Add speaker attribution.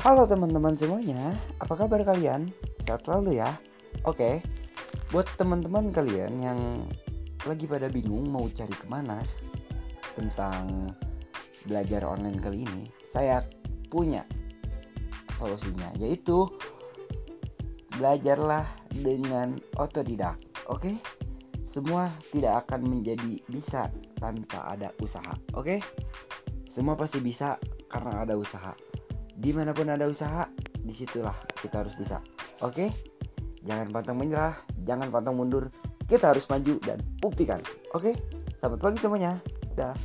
Speaker 1: Halo teman-teman semuanya, apa kabar kalian? Sehat selalu ya. Oke, buat teman-teman kalian yang lagi pada bingung mau cari ke mana tentang belajar online kali ini, saya punya solusinya, yaitu belajarlah dengan otodidak. Oke, semua tidak akan menjadi bisa tanpa ada usaha. Oke, semua pasti bisa karena ada usaha. Di mana pun ada usaha, di situlah kita harus bisa. Oke, jangan pantang menyerah, jangan pantang mundur. Kita harus maju dan buktikan. Oke, selamat pagi semuanya. Dah.